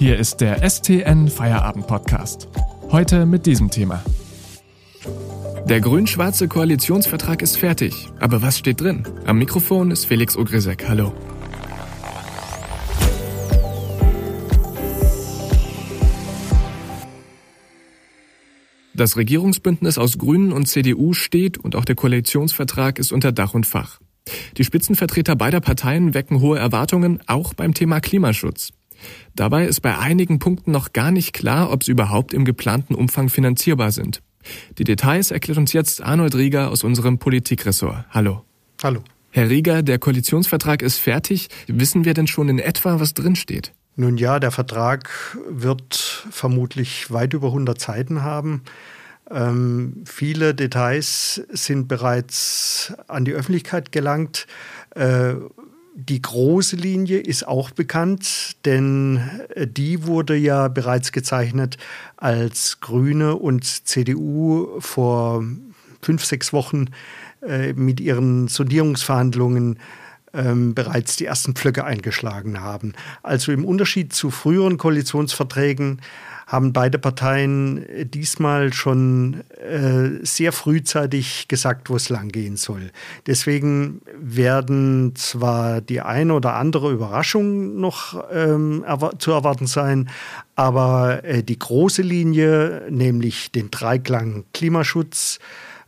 Hier ist der STN Feierabend Podcast. Heute mit diesem Thema. Der grün-schwarze Koalitionsvertrag ist fertig. Aber was steht drin? Am Mikrofon ist Felix Ogrisek. Hallo. Das Regierungsbündnis aus Grünen und CDU steht und auch der Koalitionsvertrag ist unter Dach und Fach. Die Spitzenvertreter beider Parteien wecken hohe Erwartungen, auch beim Thema Klimaschutz. Dabei ist bei einigen Punkten noch gar nicht klar, ob sie überhaupt im geplanten Umfang finanzierbar sind. Die Details erklärt uns jetzt Arnold Rieger aus unserem Politikressort. Hallo. Hallo. Herr Rieger, der Koalitionsvertrag ist fertig. Wissen wir denn schon in etwa, was drinsteht? Nun ja, der Vertrag wird vermutlich weit über 100 Seiten haben. Ähm, viele Details sind bereits an die Öffentlichkeit gelangt. Äh, die große Linie ist auch bekannt, denn äh, die wurde ja bereits gezeichnet, als Grüne und CDU vor fünf, sechs Wochen äh, mit ihren Sondierungsverhandlungen ähm, bereits die ersten Pflöcke eingeschlagen haben. Also im Unterschied zu früheren Koalitionsverträgen haben beide Parteien äh, diesmal schon äh, sehr frühzeitig gesagt, wo es langgehen soll. Deswegen werden zwar die eine oder andere Überraschung noch ähm, erwar zu erwarten sein, aber äh, die große Linie, nämlich den Dreiklang Klimaschutz,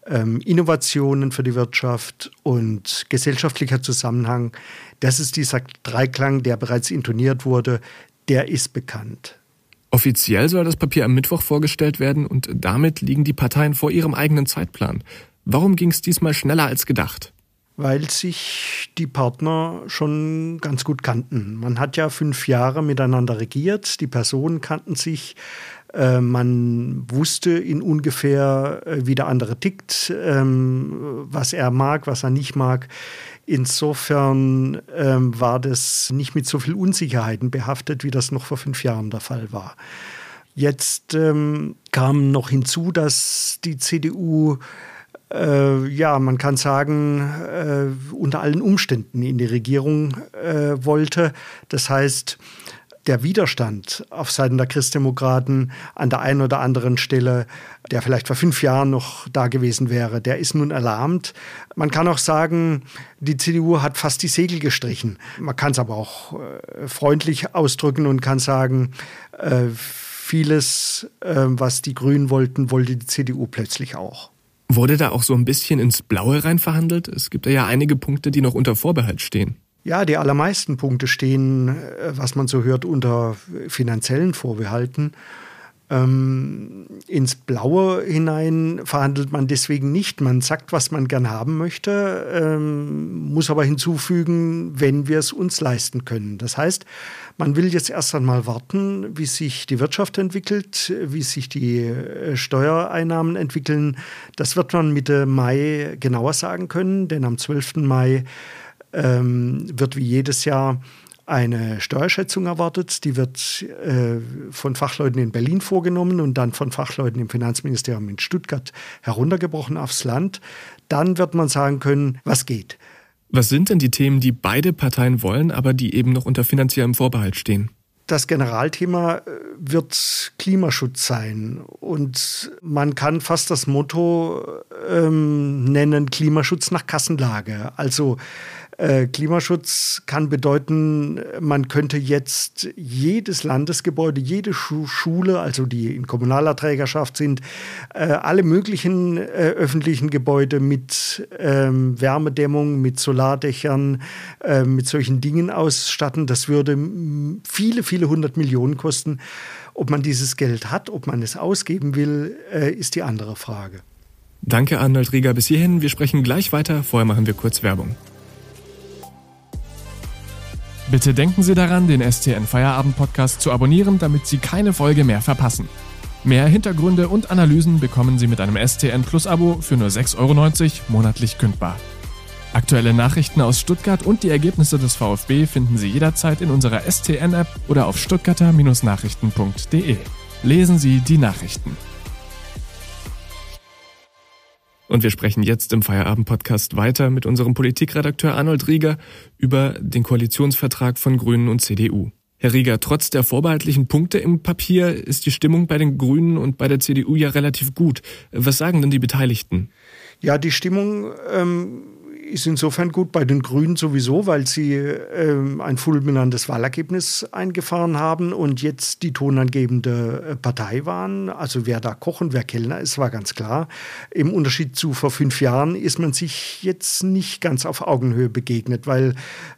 ähm, Innovationen für die Wirtschaft und gesellschaftlicher Zusammenhang, das ist dieser Dreiklang, der bereits intoniert wurde, der ist bekannt. Offiziell soll das Papier am Mittwoch vorgestellt werden und damit liegen die Parteien vor ihrem eigenen Zeitplan. Warum ging es diesmal schneller als gedacht? Weil sich die Partner schon ganz gut kannten. Man hat ja fünf Jahre miteinander regiert, die Personen kannten sich, äh, man wusste in ungefähr, äh, wie der andere tickt, ähm, was er mag, was er nicht mag. Insofern ähm, war das nicht mit so viel Unsicherheiten behaftet, wie das noch vor fünf Jahren der Fall war. Jetzt ähm, kam noch hinzu, dass die CDU äh, ja, man kann sagen, äh, unter allen Umständen in die Regierung äh, wollte. Das heißt, der Widerstand auf Seiten der Christdemokraten an der einen oder anderen Stelle, der vielleicht vor fünf Jahren noch da gewesen wäre, der ist nun erlahmt. Man kann auch sagen, die CDU hat fast die Segel gestrichen. Man kann es aber auch äh, freundlich ausdrücken und kann sagen, äh, vieles, äh, was die Grünen wollten, wollte die CDU plötzlich auch. Wurde da auch so ein bisschen ins Blaue rein verhandelt? Es gibt ja einige Punkte, die noch unter Vorbehalt stehen. Ja, die allermeisten Punkte stehen, äh, was man so hört, unter finanziellen Vorbehalten. Ähm, ins Blaue hinein verhandelt man deswegen nicht. Man sagt, was man gern haben möchte, ähm, muss aber hinzufügen, wenn wir es uns leisten können. Das heißt, man will jetzt erst einmal warten, wie sich die Wirtschaft entwickelt, wie sich die äh, Steuereinnahmen entwickeln. Das wird man Mitte Mai genauer sagen können, denn am 12. Mai ähm, wird wie jedes Jahr eine Steuerschätzung erwartet. Die wird äh, von Fachleuten in Berlin vorgenommen und dann von Fachleuten im Finanzministerium in Stuttgart heruntergebrochen aufs Land. Dann wird man sagen können, was geht. Was sind denn die Themen, die beide Parteien wollen, aber die eben noch unter finanziellem Vorbehalt stehen? Das Generalthema äh, wird Klimaschutz sein. Und man kann fast das Motto ähm, nennen, Klimaschutz nach Kassenlage. Also äh, Klimaschutz kann bedeuten, man könnte jetzt jedes Landesgebäude, jede Schu Schule, also die in kommunaler Trägerschaft sind, äh, alle möglichen äh, öffentlichen Gebäude mit ähm, Wärmedämmung, mit Solardächern, äh, mit solchen Dingen ausstatten. Das würde viele, viele hundert Millionen kosten. Ob man dieses Geld hat, ob man es ausgeben will, äh, ist die andere Frage. Danke, Arnold Rieger. Bis hierhin. Wir sprechen gleich weiter. Vorher machen wir kurz Werbung. Bitte denken Sie daran, den STN Feierabend Podcast zu abonnieren, damit Sie keine Folge mehr verpassen. Mehr Hintergründe und Analysen bekommen Sie mit einem STN Plus Abo für nur 6,90 Euro monatlich kündbar. Aktuelle Nachrichten aus Stuttgart und die Ergebnisse des VfB finden Sie jederzeit in unserer STN-App oder auf stuttgarter-nachrichten.de. Lesen Sie die Nachrichten. Und wir sprechen jetzt im Feierabend-Podcast weiter mit unserem Politikredakteur Arnold Rieger über den Koalitionsvertrag von Grünen und CDU. Herr Rieger, trotz der vorbehaltlichen Punkte im Papier ist die Stimmung bei den Grünen und bei der CDU ja relativ gut. Was sagen denn die Beteiligten? Ja, die Stimmung ähm, ist insofern gut bei den Grünen sowieso, weil sie äh, ein fulminantes Wahlergebnis eingefahren haben und jetzt die tonangebende äh, Partei waren. Also wer da Koch wer Kellner ist, war ganz klar. Im Unterschied zu vor fünf Jahren ist man sich jetzt nicht ganz auf Augenhöhe begegnet, weil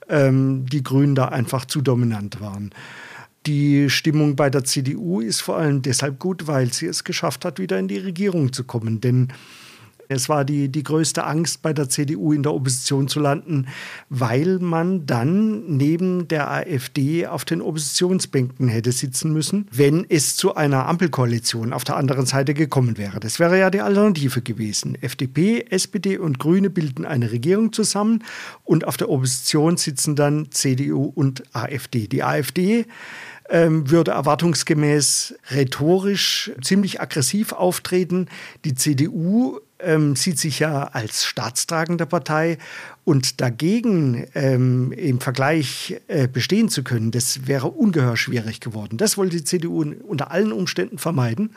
ähm, die Grünen da einfach zu dominant waren. Die Stimmung bei der CDU ist vor allem deshalb gut, weil sie es geschafft hat, wieder in die Regierung zu kommen. Denn es war die, die größte Angst bei der CDU in der Opposition zu landen, weil man dann neben der AfD auf den Oppositionsbänken hätte sitzen müssen, wenn es zu einer Ampelkoalition auf der anderen Seite gekommen wäre. Das wäre ja die Alternative gewesen. FDP, SPD und Grüne bilden eine Regierung zusammen und auf der Opposition sitzen dann CDU und AfD. Die AfD ähm, würde erwartungsgemäß rhetorisch ziemlich aggressiv auftreten. Die CDU ähm, sieht sich ja als staatstragende Partei und dagegen ähm, im Vergleich äh, bestehen zu können, das wäre ungeheuer schwierig geworden. Das wollte die CDU unter allen Umständen vermeiden.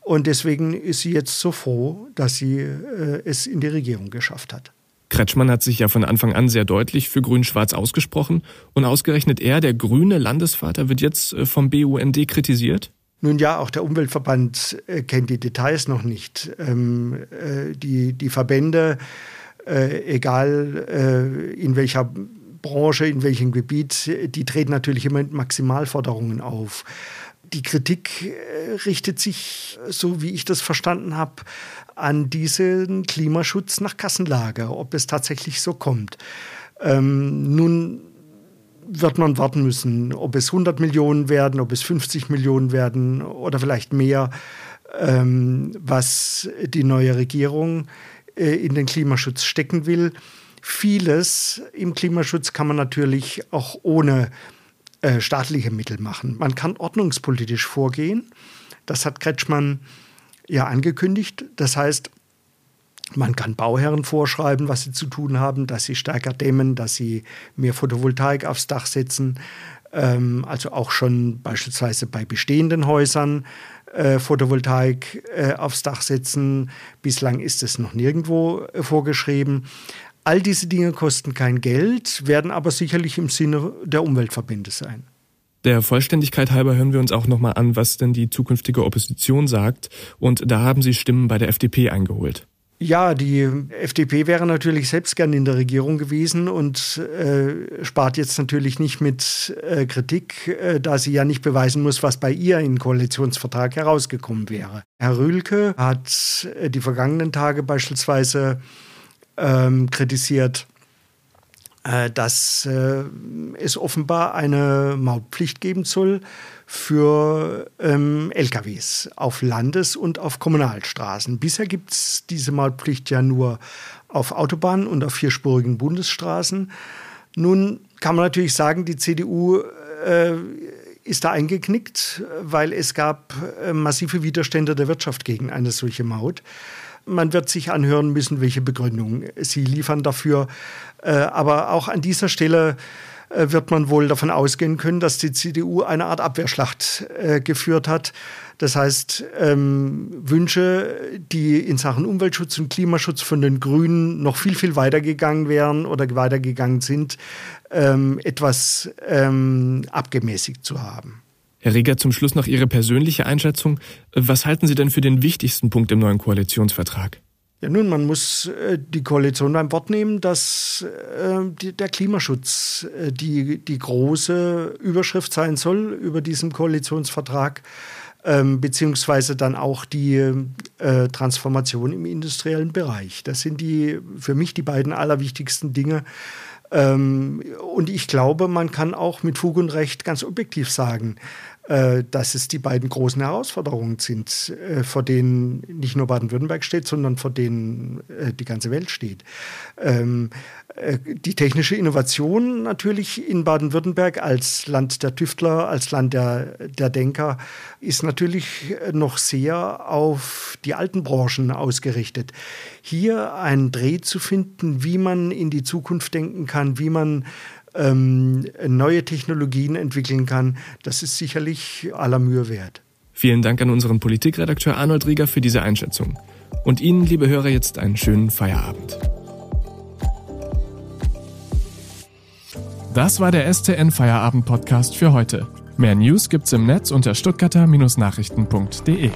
Und deswegen ist sie jetzt so froh, dass sie äh, es in die Regierung geschafft hat. Kretschmann hat sich ja von Anfang an sehr deutlich für Grün-Schwarz ausgesprochen. Und ausgerechnet er, der grüne Landesvater, wird jetzt äh, vom BUND kritisiert? Nun ja, auch der Umweltverband äh, kennt die Details noch nicht. Ähm, äh, die, die Verbände, äh, egal äh, in welcher Branche, in welchem Gebiet, die treten natürlich immer mit Maximalforderungen auf. Die Kritik äh, richtet sich, so wie ich das verstanden habe, an diesen Klimaschutz nach Kassenlage, ob es tatsächlich so kommt. Ähm, nun wird man warten müssen, ob es 100 Millionen werden, ob es 50 Millionen werden oder vielleicht mehr, ähm, was die neue Regierung äh, in den Klimaschutz stecken will. Vieles im Klimaschutz kann man natürlich auch ohne äh, staatliche Mittel machen. Man kann ordnungspolitisch vorgehen. Das hat Kretschmann ja angekündigt. Das heißt, man kann Bauherren vorschreiben, was sie zu tun haben, dass sie stärker dämmen, dass sie mehr Photovoltaik aufs Dach setzen. Ähm, also auch schon beispielsweise bei bestehenden Häusern äh, Photovoltaik äh, aufs Dach setzen. Bislang ist es noch nirgendwo äh, vorgeschrieben. All diese Dinge kosten kein Geld, werden aber sicherlich im Sinne der Umweltverbände sein. Der Vollständigkeit halber hören wir uns auch nochmal an, was denn die zukünftige Opposition sagt. Und da haben Sie Stimmen bei der FDP eingeholt. Ja, die FDP wäre natürlich selbst gern in der Regierung gewesen und äh, spart jetzt natürlich nicht mit äh, Kritik, äh, da sie ja nicht beweisen muss, was bei ihr im Koalitionsvertrag herausgekommen wäre. Herr Rühlke hat äh, die vergangenen Tage beispielsweise ähm, kritisiert, dass äh, es offenbar eine Mautpflicht geben soll für ähm, LKWs auf Landes- und auf Kommunalstraßen. Bisher gibt es diese Mautpflicht ja nur auf Autobahnen und auf vierspurigen Bundesstraßen. Nun kann man natürlich sagen, die CDU äh, ist da eingeknickt, weil es gab äh, massive Widerstände der Wirtschaft gegen eine solche Maut. Man wird sich anhören müssen, welche Begründung sie liefern dafür. Äh, aber auch an dieser Stelle äh, wird man wohl davon ausgehen können, dass die CDU eine Art Abwehrschlacht äh, geführt hat. Das heißt, ähm, Wünsche, die in Sachen Umweltschutz und Klimaschutz von den Grünen noch viel, viel weitergegangen wären oder weitergegangen sind, ähm, etwas ähm, abgemäßigt zu haben. Herr Reger, zum Schluss noch Ihre persönliche Einschätzung. Was halten Sie denn für den wichtigsten Punkt im neuen Koalitionsvertrag? Ja, nun, man muss äh, die Koalition beim Wort nehmen, dass äh, der Klimaschutz äh, die, die große Überschrift sein soll über diesem Koalitionsvertrag, ähm, beziehungsweise dann auch die Transformation im industriellen Bereich. Das sind die für mich die beiden allerwichtigsten Dinge. Ähm, und ich glaube, man kann auch mit Fug und Recht ganz objektiv sagen, dass es die beiden großen Herausforderungen sind, äh, vor denen nicht nur Baden-Württemberg steht, sondern vor denen äh, die ganze Welt steht. Ähm, die technische Innovation natürlich in Baden-Württemberg als Land der Tüftler, als Land der, der Denker, ist natürlich noch sehr auf die alten Branchen ausgerichtet. Hier einen Dreh zu finden, wie man in die Zukunft denken kann, wie man ähm, neue Technologien entwickeln kann, das ist sicherlich aller Mühe wert. Vielen Dank an unseren Politikredakteur Arnold Rieger für diese Einschätzung. Und Ihnen, liebe Hörer, jetzt einen schönen Feierabend. Das war der STN Feierabend Podcast für heute. Mehr News gibt's im Netz unter stuttgarter-nachrichten.de.